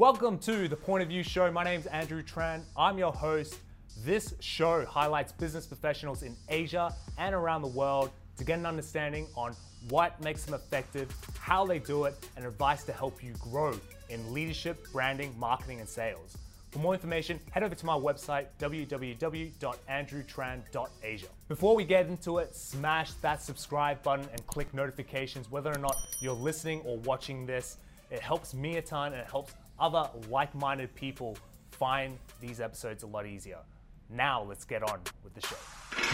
Welcome to the Point of View Show. My name's Andrew Tran. I'm your host. This show highlights business professionals in Asia and around the world to get an understanding on what makes them effective, how they do it, and advice to help you grow in leadership, branding, marketing, and sales. For more information, head over to my website, www.andrewtran.asia. Before we get into it, smash that subscribe button and click notifications whether or not you're listening or watching this. It helps me a ton and it helps other like minded people find these episodes a lot easier. Now, let's get on with the show.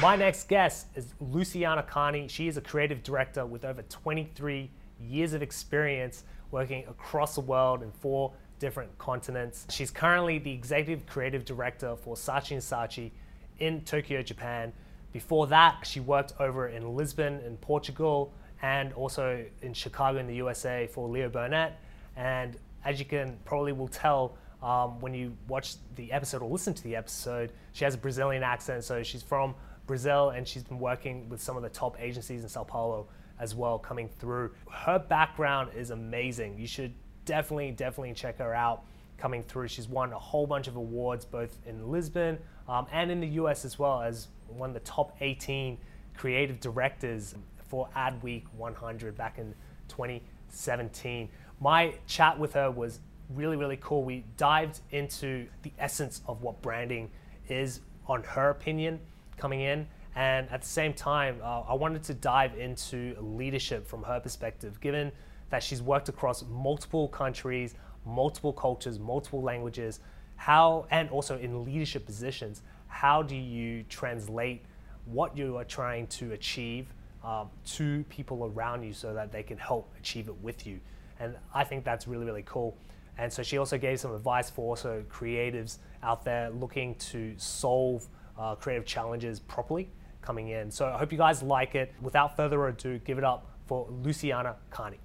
My next guest is Luciana Cani. She is a creative director with over 23 years of experience working across the world in four different continents. She's currently the executive creative director for Saatchi & Saatchi in Tokyo, Japan. Before that, she worked over in Lisbon in Portugal and also in Chicago in the USA for Leo Burnett. And as you can probably will tell um, when you watch the episode or listen to the episode, she has a Brazilian accent. So she's from Brazil and she's been working with some of the top agencies in Sao Paulo as well coming through. Her background is amazing. You should definitely, definitely check her out coming through. She's won a whole bunch of awards both in Lisbon um, and in the US as well as one of the top 18 creative directors for Adweek 100 back in 2017. My chat with her was really, really cool. We dived into the essence of what branding is, on her opinion, coming in. And at the same time, uh, I wanted to dive into leadership from her perspective, given that she's worked across multiple countries, multiple cultures, multiple languages. How, and also in leadership positions, how do you translate what you are trying to achieve um, to people around you so that they can help achieve it with you? And I think that's really, really cool. And so she also gave some advice for also creatives out there looking to solve uh, creative challenges properly coming in. So I hope you guys like it. Without further ado, give it up for Luciana Cani.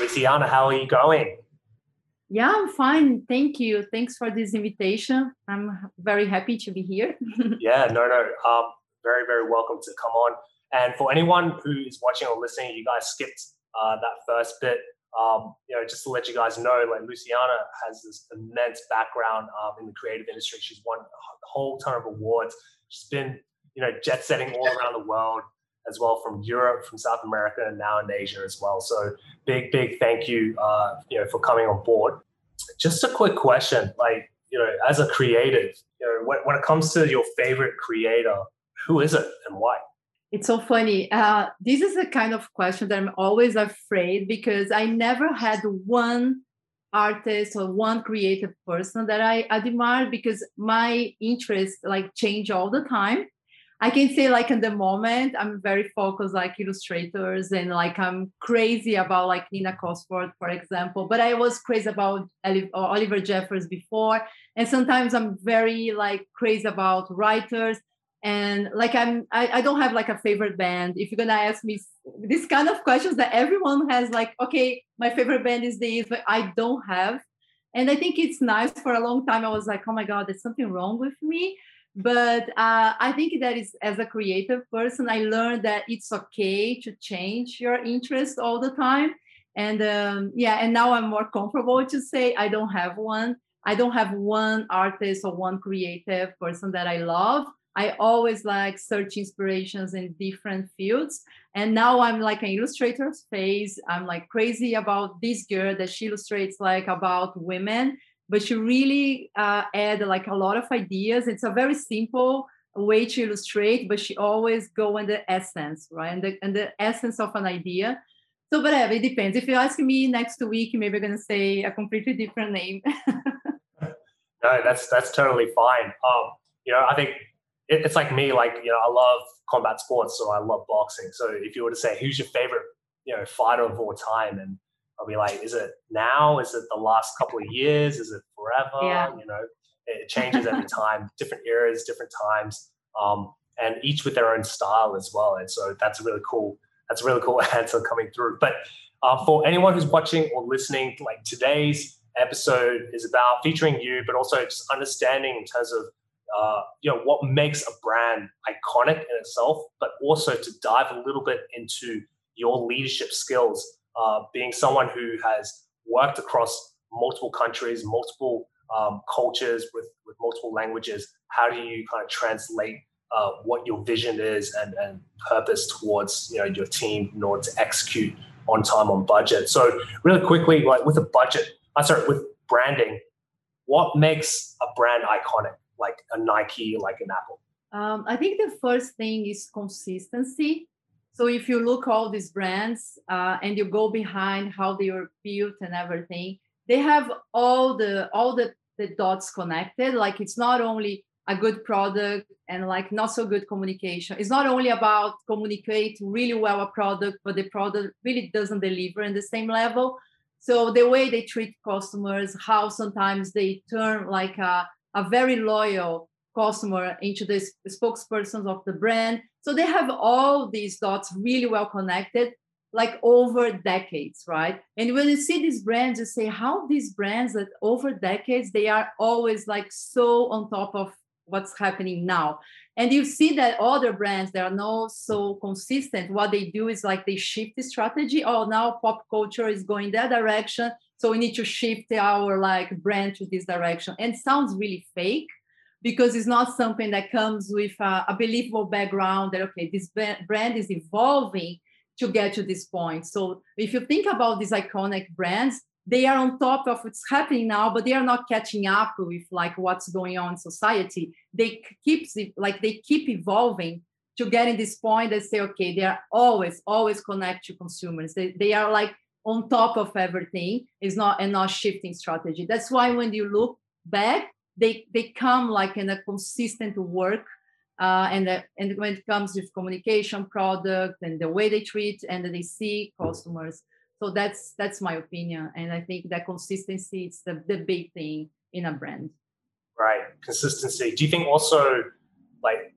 Luciana, how are you going? Yeah, I'm fine. Thank you. Thanks for this invitation. I'm very happy to be here. yeah, no, no. Um, very, very welcome to come on. And for anyone who is watching or listening, you guys skipped uh, that first bit um, you know, just to let you guys know, like Luciana has this immense background um, in the creative industry. She's won a whole ton of awards. She's been, you know, jet setting all around the world as well, from Europe, from South America, and now in Asia as well. So big, big thank you, uh, you know, for coming on board. Just a quick question, like, you know, as a creative, you know, when, when it comes to your favorite creator, who is it and why? It's so funny. Uh, this is the kind of question that I'm always afraid because I never had one artist or one creative person that I admire because my interests like change all the time. I can say like in the moment I'm very focused like illustrators and like I'm crazy about like Nina Cosford for example, but I was crazy about Oliver Jeffers before, and sometimes I'm very like crazy about writers and like i'm I, I, don't have like a favorite band. If you're gonna ask me this kind of questions that everyone has like okay my favorite band is this but i don't have. And i think it's nice. For a long time i was like oh my god there's something wrong with me. But uh, i think that is as a creative person i learned that it's okay to change your interest all the time. And um, yeah and now i'm more comfortable to say i don't have one. I don't have one artist or one creative person that i love I always like search inspirations in different fields. And now I'm like an illustrator's phase. I'm like crazy about this girl that she illustrates like about women, but she really uh, add like a lot of ideas. It's a very simple way to illustrate, but she always go in the essence, right? And the, and the essence of an idea. So whatever, it depends. If you ask me next week, maybe I'm gonna say a completely different name. no, that's that's totally fine. Um, you know, I think it, it's like me, like, you know, I love combat sports, so I love boxing. So if you were to say, who's your favorite, you know, fighter of all time? And I'll be like, is it now? Is it the last couple of years? Is it forever? Yeah. You know, it changes every time, different eras, different times, um, and each with their own style as well. And so that's a really cool, that's a really cool answer coming through. But uh, for anyone who's watching or listening, like today's episode is about featuring you, but also just understanding in terms of uh, you know what makes a brand iconic in itself, but also to dive a little bit into your leadership skills, uh, being someone who has worked across multiple countries, multiple um, cultures with, with multiple languages, how do you kind of translate uh, what your vision is and, and purpose towards you know your team in order to execute on time on budget? So really quickly, like with a budget, I uh, sorry, with branding, what makes a brand iconic, like a Nike, like an Apple? Um, I think the first thing is consistency. So if you look all these brands uh, and you go behind how they were built and everything, they have all the all the, the dots connected. Like it's not only a good product and like not so good communication. It's not only about communicate really well a product, but the product really doesn't deliver in the same level. So the way they treat customers, how sometimes they turn like a, a very loyal customer into the spokespersons of the brand. So they have all these dots really well connected, like over decades, right? And when you see these brands, you say how these brands that over decades they are always like so on top of what's happening now. And you see that other brands that are not so consistent, what they do is like they shift the strategy. Oh, now pop culture is going that direction. So we need to shift our like brand to this direction. And sounds really fake because it's not something that comes with a, a believable background that okay this brand is evolving to get to this point. So if you think about these iconic brands they are on top of what's happening now but they are not catching up with like what's going on in society. They keep like they keep evolving to get in this and say okay they are always always connect to consumers. They, they are like on top of everything is not and not shifting strategy. That's why when you look back they they come like in a consistent work uh, and the, and when it comes with communication product and the way they treat and they see customers. So that's that's my opinion and i think that consistency is the, the big thing in a brand. Right. Consistency. Do you think also like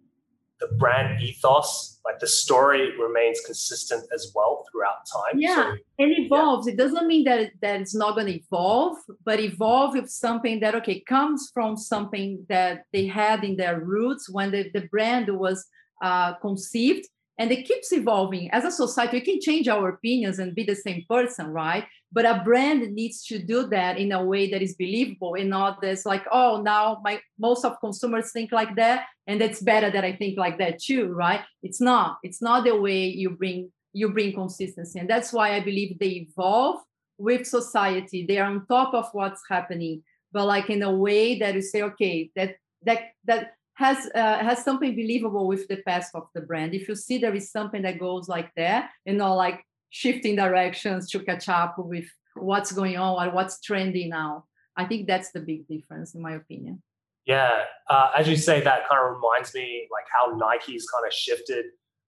the brand ethos like the story remains consistent as well throughout time yeah so, it evolves yeah. it doesn't mean that that it's not going to evolve but evolve with something that okay comes from something that they had in their roots when the, the brand was uh, conceived and it keeps evolving. As a society we can change our opinions and be the same person right? But a brand needs to do that in a way that is believable and not this like oh now my most of consumers think like that and it's better that i think like that too right? It's not. It's not the way you bring you bring consistency. And that's why i believe they evolve with society. They are on top of what's happening. But like in a way that you say okay that that that has uh, has something believable with the past of the brand. If you see there is something that goes like that, you know, like shifting directions to catch up with what's going on or what's trendy now. I think that's the big difference, in my opinion. Yeah, uh, as you say, that kind of reminds me like how Nike's kind of shifted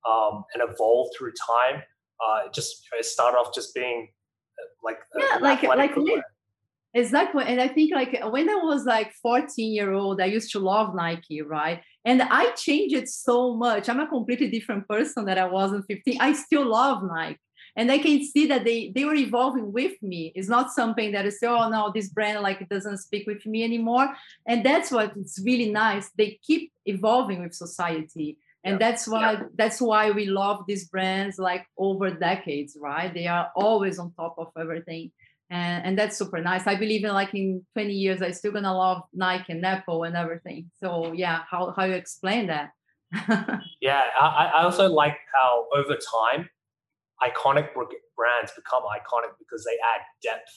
um, and evolved through time. Uh, just it started off just being uh, like yeah, like like Exactly. And I think like when I was like 14 year old, I used to love Nike, right? And I changed it so much. I'm a completely different person that I was in 15. I still love Nike. And I can see that they they were evolving with me. It's not something that is oh no, this brand like it doesn't speak with me anymore. And that's what it's really nice. They keep evolving with society. And yeah. that's why yeah. that's why we love these brands like over decades, right? They are always on top of everything and, and that's super nice. I believe in like in 20 years, I still gonna love Nike and Apple and everything. So yeah, how how you explain that? yeah, I, I also like how over time, iconic brands become iconic because they add depth,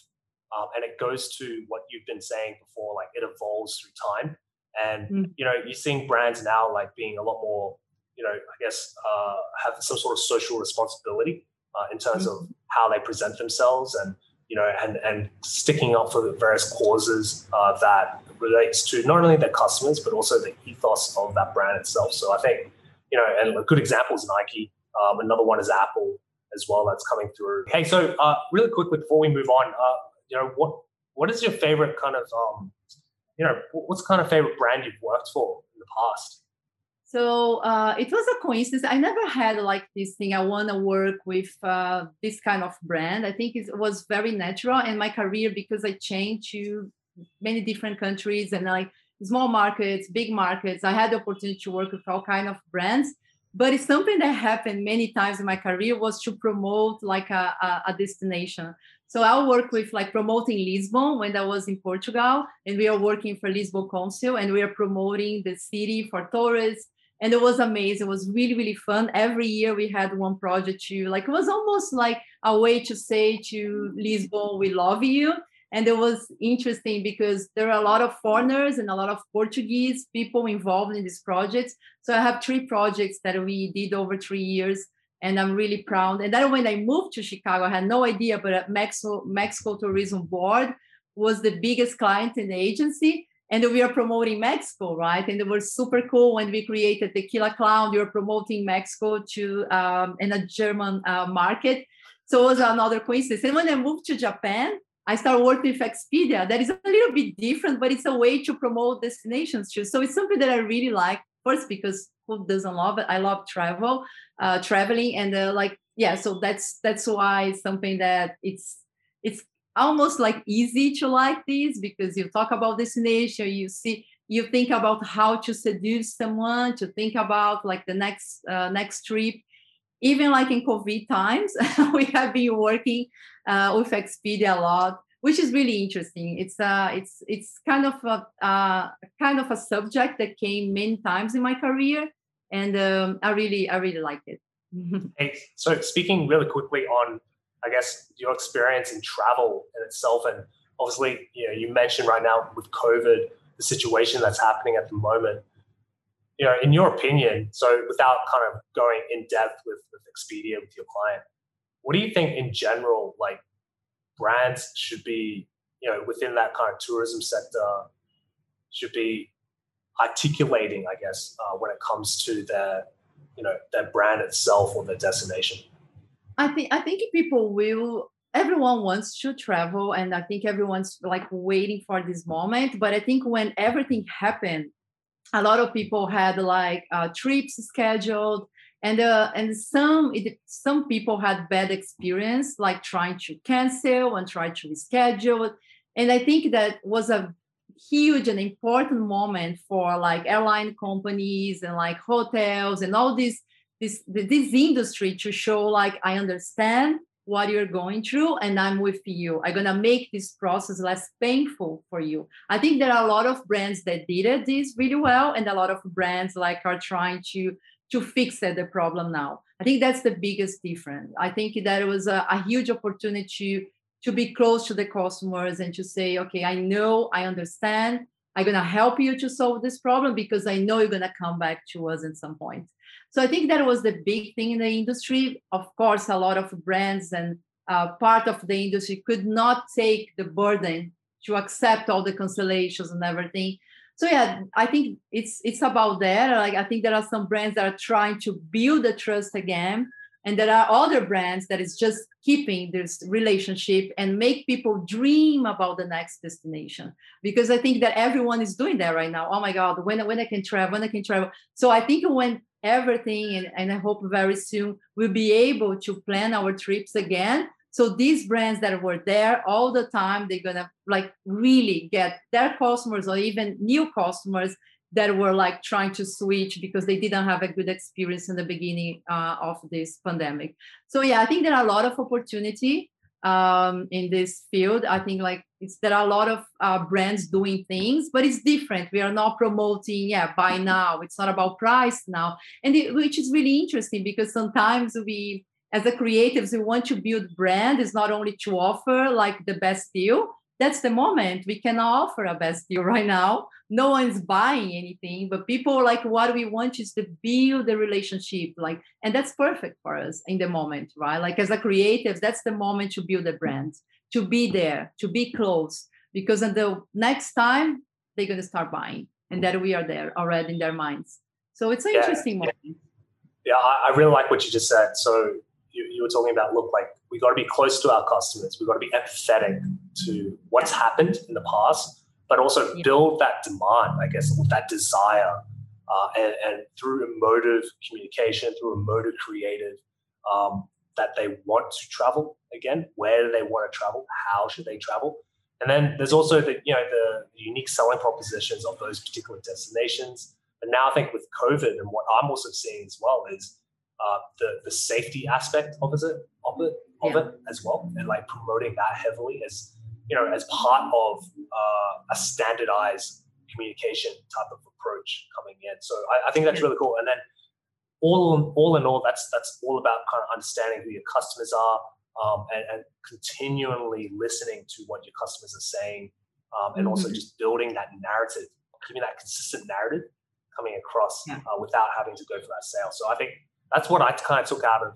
um, and it goes to what you've been saying before, like it evolves through time. And mm. you know, you're seeing brands now like being a lot more, you know, I guess uh, have some sort of social responsibility uh, in terms mm. of how they present themselves and you know, and, and sticking up for the various causes uh, that relates to not only their customers, but also the ethos of that brand itself. So I think, you know, and a good example is Nike. Um, another one is Apple as well that's coming through. Hey, so uh, really quickly before we move on, uh, you know, what what is your favorite kind of, um, you know, what's kind of favorite brand you've worked for in the past? So uh, it was a coincidence. I never had like this thing. I want to work with uh, this kind of brand. I think it was very natural in my career because I changed to many different countries and like small markets, big markets. I had the opportunity to work with all kind of brands. but it's something that happened many times in my career was to promote like a, a, a destination so I'll work with like promoting Lisbon when I was in Portugal, and we are working for Lisbon Council, and we are promoting the city for tourists. And it was amazing. It was really, really fun. Every year we had one project to like it was almost like a way to say to Lisbon, we love you. And it was interesting because there are a lot of foreigners and a lot of Portuguese people involved in this project. So I have three projects that we did over three years and I'm really proud. And then when I moved to Chicago, I had no idea, but Mexico, Mexico Tourism Board was the biggest client in the agency. And we are promoting Mexico, right? And it was super cool when we created Tequila Clown. We were promoting Mexico to um, in a German uh, market. So it was another coincidence. And when I moved to Japan, I started working with Expedia. That is a little bit different, but it's a way to promote destinations too. So it's something that I really like. First, because who doesn't love it? I love travel, uh, traveling, and uh, like yeah. So that's that's why it's something that it's it's almost like easy to like this because you talk about this destination, you see, you think about how to seduce someone, to think about like the next uh, next trip. Even like in COVID times, we have been working uh, with Expedia a lot which is really interesting. It's uh, it's it's kind of a uh, kind of a subject that came many times in my career, and um, I really I really like it. hey, so speaking really quickly on, I guess your experience in travel in itself, and obviously you know you mentioned right now with COVID the situation that's happening at the moment. You know, in your opinion, so without kind of going in depth with, with Expedia with your client, what do you think in general, like brands should be, you know, within that kind of tourism sector, should be articulating, I guess, uh, when it comes to their, you know, their brand itself or their destination? I think I think people will. Everyone wants to travel, and I think everyone's like waiting for this moment. But I think when everything happened, a lot of people had like uh, trips scheduled and uh, and some it, some people had bad experience like trying to cancel and try to reschedule and i think that was a huge and important moment for like airline companies and like hotels and all this this this industry to show like i understand what you're going through and i'm with you i'm to make this process less painful for you i think there are a lot of brands that did this really well and a lot of brands like are trying to to fix the problem now. I think that's the biggest difference. I think that it was a, a huge opportunity to, to be close to the customers and to say, okay, I know, I understand. I'm to help you to solve this problem because I know you're to come back to us at some point. So I think that was the big thing in the industry. Of course, a lot of brands and uh, part of the industry could not take the burden to accept all the cancellations and everything. So yeah i think it's it's about that. Like i think there are some brands that are trying to build the trust again and there are other brands that is just keeping this relationship and make people dream about the next destination. Because i think that everyone is doing that right now. Oh my god when, when i can travel when i can travel. So i think when everything and, and i hope very soon we'll be able to plan our trips again. So these brands that were there all the time, they're gonna like really get their customers or even new customers that were like trying to switch because they didn't have a good experience in the beginning uh, of this pandemic. So yeah, I think there are a lot of opportunity um, in this field. I think like it's there are a lot of uh, brands doing things, but it's different. We are not promoting yeah buy now. It's not about price now, and it, which is really interesting because sometimes we as a creatives we want to build brand is not only to offer like the best deal that's the moment we can offer a best deal right now. No one's buying anything but people like what we want is to build the relationship like and that's perfect for us in the moment right? Like as a creative that's the moment to build a brand to be there to be close because the next time they're going to start buying and that we are there already in their minds. So it's an yeah, interesting moment. Yeah i really like what you just said. So you, you were talking about look like we got to be close to our customers. We've got to be empathetic to what's happened in the past but also yeah. build that demand i guess that desire uh, and, and, through emotive communication through emotive creative um, that they want to travel again where do they want to travel how should they travel. And then there's also the you know the, unique selling propositions of those particular destinations. But now I think with COVID and what I'm also seeing as well is uh, the the safety aspect of it of it of yeah. it as well, and like promoting that heavily as you know as part of uh, a standardized communication type of approach coming in. So I, I think that's really cool. And then all all in all, that's that's all about kind of understanding who your customers are um, and, and, continually listening to what your customers are saying, um, and mm-hmm. also just building that narrative, giving that consistent narrative coming across yeah. uh, without having to go for that sale. So I think that's what I kind of took out of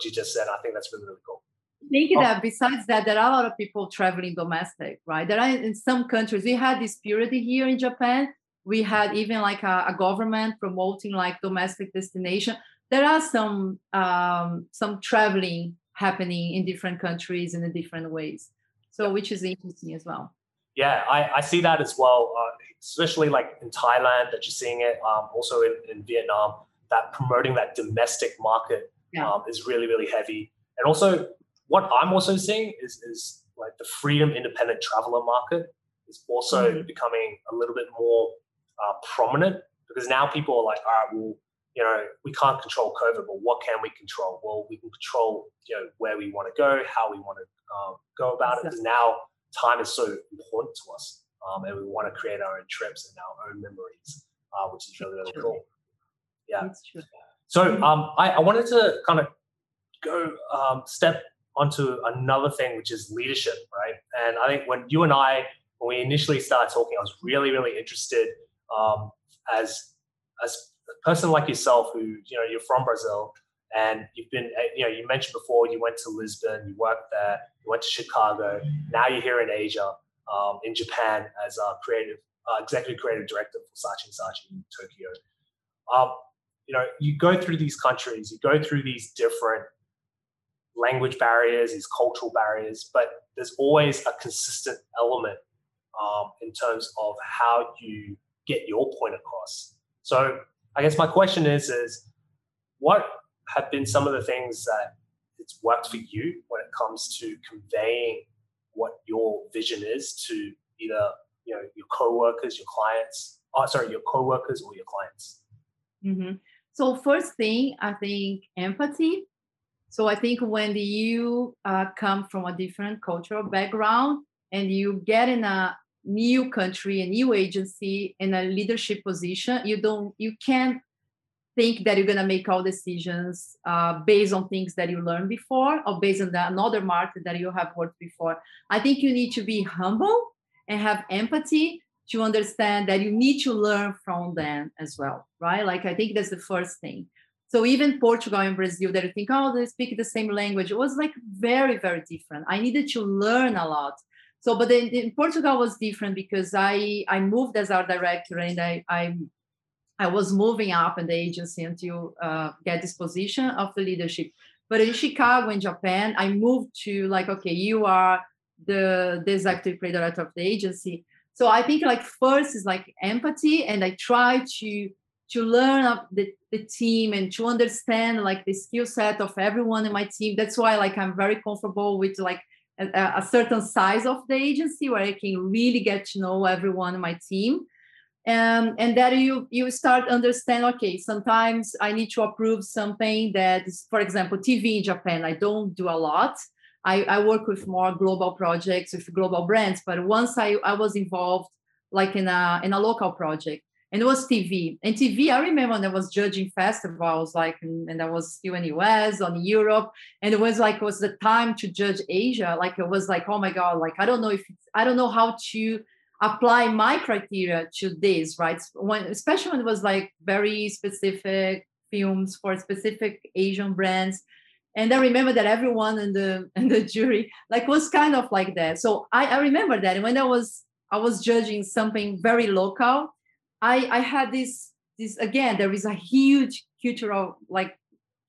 what you just said. I think that's really really cool. I think oh. that besides that, there are a lot of people traveling domestic, right? There are in some countries. We had this period here in Japan. We had even like a, a government promoting like domestic destination. There are some um, some traveling happening in different countries in different ways. So which is interesting as well. Yeah, I, I see that as well, uh, especially like in Thailand that you're seeing it. Um, also in, in Vietnam, that promoting that domestic market yeah. um, is really really heavy. And also what I'm also seeing is is like the freedom independent traveler market is also mm-hmm. becoming a little bit more uh, prominent because now people are like, all right, well, you know, we can't control COVID, but what can we control? Well, we can control, you know, where we want to go, how we want to um, go about it. Because now time is so important to us, um, and we want to create our own trips and our own memories, uh, which is really really cool. Yeah. So um, I, I wanted to kind of go um, step onto another thing, which is leadership, right? And I think when you and I, when we initially started talking, I was really, really interested um, as as a person like yourself, who you know you're from Brazil and you've been, eh, you know, you mentioned before you went to Lisbon, you worked there, you went to Chicago. Now you're here in Asia, um, in Japan, as a creative uh, executive creative director for Saatchi Saatchi in Tokyo. Um, you know, you go through these countries, you go through these different language barriers, these cultural barriers, but there's always a consistent element um, in terms of how you get your point across. So I guess my question is, is what have been some of the things that it's worked for you when it comes to conveying what your vision is to either you know your co-workers, your clients, oh sorry, your co-workers or your clients? Mm-hmm. So first thing, I think empathy so I think when you uh, come from a different cultural background and you get in a new country, a new agency, in a leadership position, you don't, you can't think that you're gonna make all decisions uh, based on things that you learned before or based on the, another market that you have worked before. I think you need to be humble and have empathy to understand that you need to learn from them as well, right? Like I think that's the first thing. So even Portugal and Brazil, that you think, oh, they speak the same language, it was like very, very different. I needed to learn a lot. So, but then in Portugal was different because I I moved as art director and I I I was moving up in the agency until uh, get this position of the leadership. But in Chicago, in Japan, I moved to like, okay, you are the, the executive director of the agency. So I think like first is like empathy, and I try to to learn up the, the team and to understand like the skill set of everyone in my team. That's why like i'm very comfortable with like a, a, certain size of the agency where i can really get to know everyone in my team. Um, and then you you start understand okay sometimes i need to approve something that is for example tv in japan. I don't do a lot I, I work with more global projects with global brands but once i, I was involved like in a in a local project and it was TV. And TV, I remember when I was judging festivals, like, and I was still in US, on Europe, and it was like it was the time to judge Asia. Like it was like, oh my god, like I don't know if I don't know how to apply my criteria to this, right? When especially when it was like very specific films for specific Asian brands. And I remember that everyone in the in the jury like was kind of like that. So I, I remember that and when I was I was judging something very local I I had this this again. There is a huge cultural like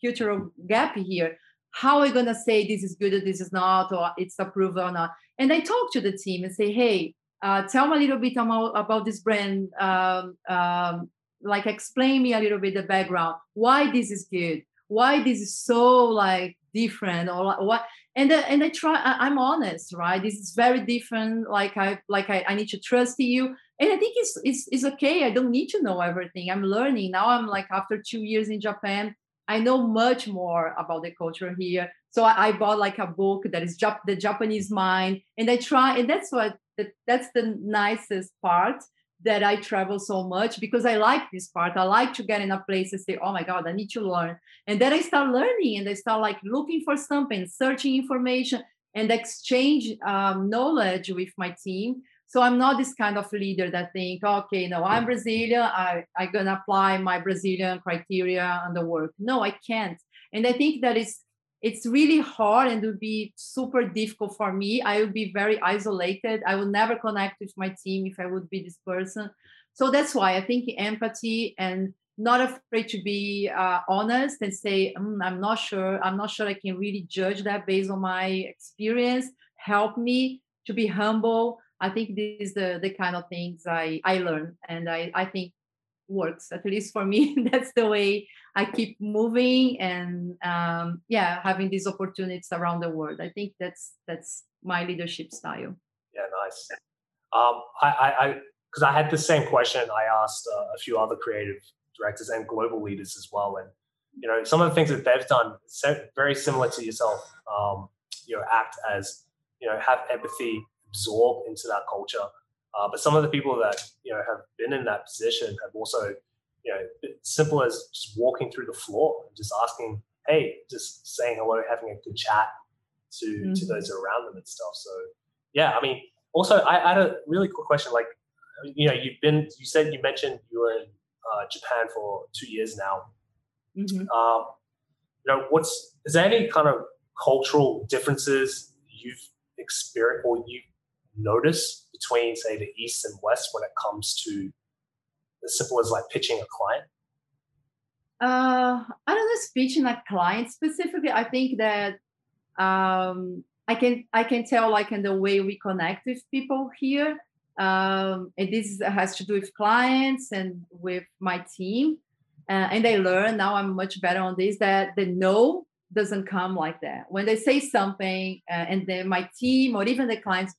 cultural gap here. How are we gonna say this is good or this is not, or it's approved or not? And I talk to the team and say, hey, uh, tell me a little bit about, about this brand. Um, um, like explain me a little bit the background. Why this is good? Why this is so like different or what? And uh, and I try. I, am honest, right? This is very different. Like I like I, I need to trust you and I think it's, it's it's okay. I don't need to know everything. I'm learning now. I'm like after two years in Japan, I know much more about the culture here. So I, I bought like a book that is Jap- the Japanese mind, and I try, and that's what the, that's the nicest part that I travel so much because I like this part. I like to get in a place and say, oh my God, I need to learn. And then I start learning and I start like looking for something, searching information and exchange um, knowledge with my team. So I'm not this kind of leader that think, okay, no, I'm Brazilian. I, I'm gonna apply my Brazilian criteria on the work. No, I can't. And I think that is it's really hard and it would be super difficult for me. I would be very isolated. I would never connect with my team if I would be this person. So that's why I think empathy and not afraid to be uh, honest and say, mm, I'm not sure. I'm not sure I can really judge that based on my experience. Help me to be humble. I think this is the, the kind of things I, I learn. And I, I think works at least for me that's the way i keep moving and um, yeah having these opportunities around the world. I think that's that's my leadership style. Yeah nice. Um, i i because I, I, had the same question i asked uh, a few other creative directors and global leaders as well. And you know some of the things that they've done very similar to yourself um, you know act as you know have empathy absorb into that culture. Uh, but some of the people that you know have been in that position have also, you know, simple as just walking through the floor and just asking, hey, just saying hello, having a good chat to mm-hmm. to those around them and stuff. So yeah, I mean, also I, I, had a really quick question. Like, you know, you've been, you said you mentioned you were in uh, Japan for two years now. Mm-hmm. Um, you know, what's is there any kind of cultural differences you've experienced or you notice between, say, the East and West when it comes to as simple as like pitching a client? Uh, I don't know, pitching a client specifically. I think that um, I can I can tell like in the way we connect with people here. Um, and this has to do with clients and with my team. Uh, and I learn now I'm much better on this that the no doesn't come like that. When they say something uh, and then my team or even the clients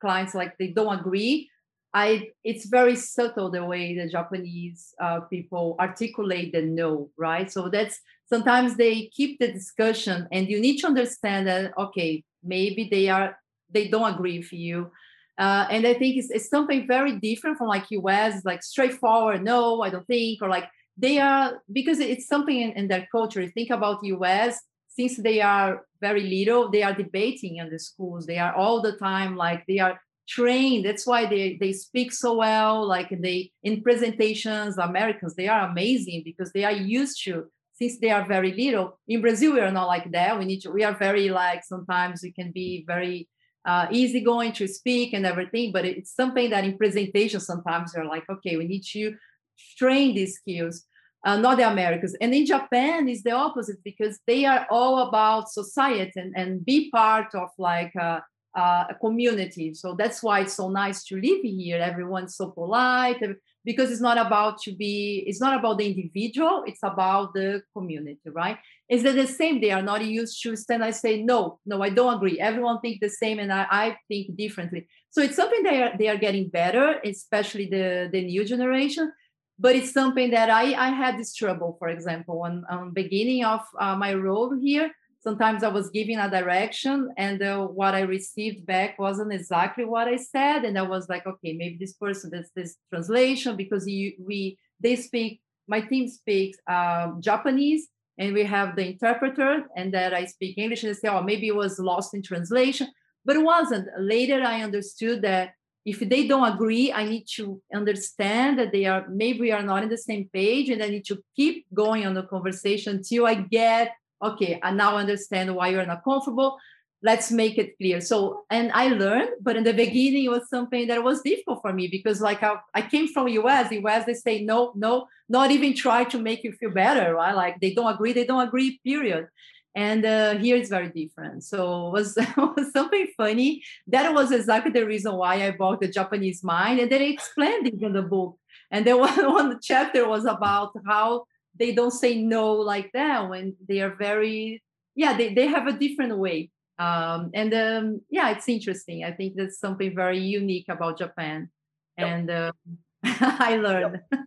clients like they don't agree I, it's very subtle the way the Japanese uh, people articulate the no, right? So that's sometimes they keep the discussion, and you need to understand that okay, maybe they are they don't agree with you, uh, and I think it's, it's something very different from like US, like straightforward, no, I don't think, or like they are because it's something in, in their culture. Think about US, since they are very little, they are debating in the schools. They are all the time like they are trained. That's why they they speak so well. Like they in presentations, Americans they are amazing because they are used to since they are very little. In Brazil, we are not like that. We need to. We are very like sometimes we can be very uh, easygoing to speak and everything, but it's something that in presentation sometimes they're like, okay, we need to train these skills uh, not the Americans. And in Japan, is the opposite because they are all about society and, and be part of like a, a, community. So that's why it's so nice to live here. Everyone's so polite because it's not about to be, it's not about the individual, it's about the community, right? Is that the same? They are not used to stand I say, no, no, I don't agree. Everyone think the same and I, I think differently. So it's something they are, they are getting better, especially the, the new generation but it's something that I, I had this trouble, for example, on, on beginning of uh, my role here. Sometimes I was giving a direction and uh, what I received back wasn't exactly what I said. And I was like, okay, maybe this person, that's this translation because you, we, they speak, my team speaks um, Japanese and we have the interpreter and that I speak English and they say, oh, maybe it was lost in translation, but it wasn't. Later I understood that if they don't agree i need to understand that they are maybe we are not in the same page and i need to keep going on the conversation until i get okay i now understand why you're not comfortable. Let's make it clear. So and i learned but in the beginning it was something that was difficult for me because like i, I came from us us they say no no not even try to make you feel better right? Like they don't agree they don't agree period. And uh, here it's very different. So it was, was something funny. That was exactly the reason why i bought the japanese mind and then i explained it in the book. And then one, one chapter was about how they don't say no like that when they are very yeah they, they have a different way um, and um, yeah it's interesting i think that's something very unique about japan yep. and uh, I learned. Yep.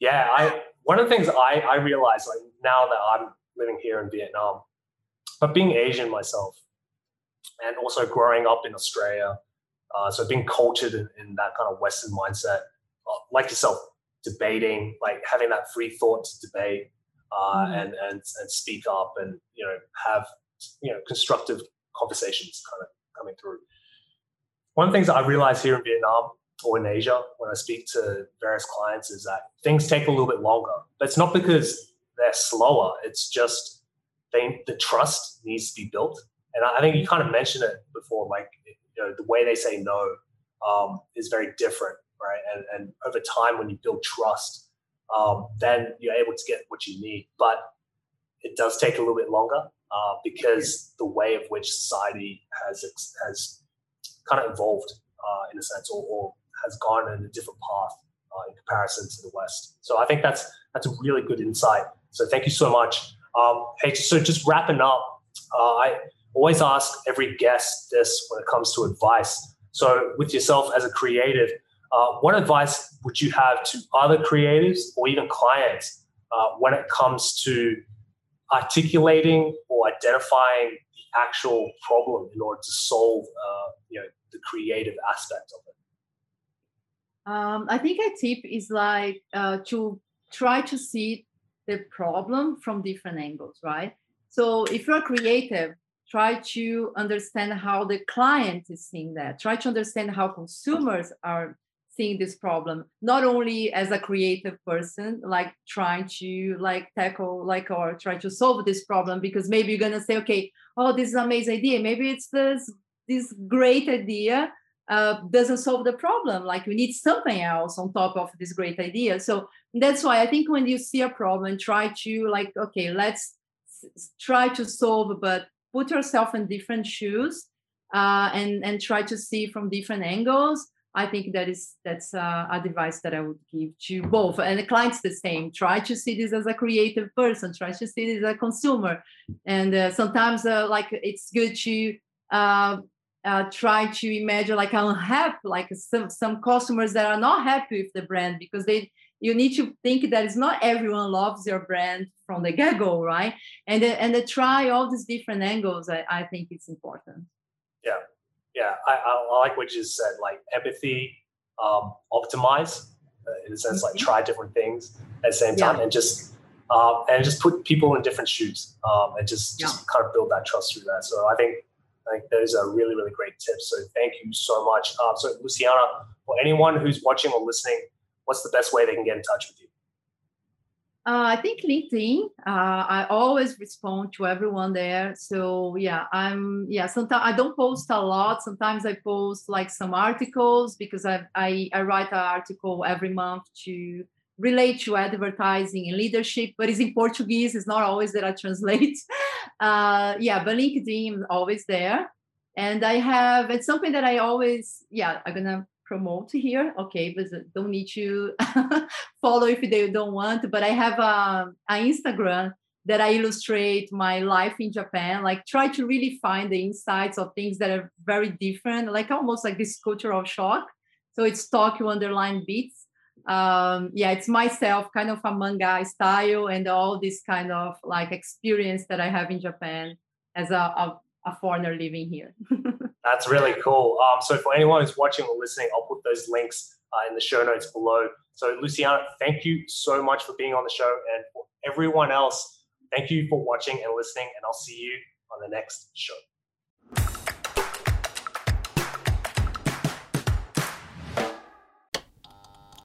yeah, I one of the things I I realize like now that I'm living here in Vietnam, but being Asian myself, and also growing up in Australia, uh, so being cultured in, in, that kind of Western mindset, uh, like yourself, debating, like having that free thought to debate uh, mm-hmm. and and and speak up and you know have you know constructive conversations kind of coming through. One of the things that I realized here in Vietnam or in Asia when I speak to various clients is that things take a little bit longer. But it's not because they're slower. It's just they, the trust needs to be built. And I think you kind of mentioned it before, like you know the way they say no um, is very different, right? And, and over time, when you build trust, um, then you're able to get what you need. But it does take a little bit longer uh, because the way of which society has has kind of evolved uh, in a sense, or, or, has gone in a different path uh, in comparison to the West. So I think that's that's a really good insight. So thank you so much. Um, hey, so just wrapping up, uh, I always ask every guest this when it comes to advice. So with yourself as a creative, uh, what advice would you have to other creatives or even clients uh, when it comes to articulating or identifying the actual problem in order to solve, uh, you know, the creative aspect of it? Um, I think a tip is like uh, to try to see the problem from different angles, right? So if you're creative, try to understand how the client is seeing that. Try to understand how consumers are seeing this problem not only as a creative person like trying to like tackle like or try to solve this problem because maybe you're to say okay oh this is an amazing idea. Maybe it's this this great idea uh, doesn't solve the problem. Like we need something else on top of this great idea. So that's why i think when you see a problem try to like okay let's try to solve but put yourself in different shoes uh, and and try to see from different angles I think that is that's uh, advice that I would give to both and the clients the same. Try to see this as a creative person. Try to see this as a consumer, and uh, sometimes uh, like it's good to uh, uh, try to imagine like I unhappy, like some some customers that are not happy with the brand because they you need to think that it's not everyone loves your brand from the get go, right? And and try all these different angles. I, I think it's important. Yeah yeah, I, I, like what you just said, like empathy, um, optimize uh, in a sense, like mm-hmm. try different things at the same time, yeah. and just um, and just put people in different shoes, um, and just just yeah. kind of build that trust through that. So I think I think those are really really great tips. So thank you so much. Um, so Luciana, for anyone who's watching or listening, what's the best way they can get in touch with you? Uh, I think LinkedIn. Uh, I always respond to everyone there. So yeah, I'm yeah. Sometimes I don't post a lot. Sometimes I post like some articles because I I, I write an article every month to relate to advertising and leadership, but it's in Portuguese. It's not always that I translate. Uh, yeah, but LinkedIn always there. And I have it's something that I always yeah I'm gonna promote here. Okay but don't need to follow if they don't want but i have a, a instagram that i illustrate my life in japan like try to really find the insights of things that are very different like almost like this cultural shock. So it's tokyo underline beats. Um yeah it's myself kind of a manga style and all this kind of like experience that i have in japan as a, a, a foreigner living here That's really cool. Um, so for anyone who's watching or listening, I'll put those links uh, in the show notes below. So Luciana, thank you so much for being on the show, and for everyone else, thank you for watching and listening. And I'll see you on the next show.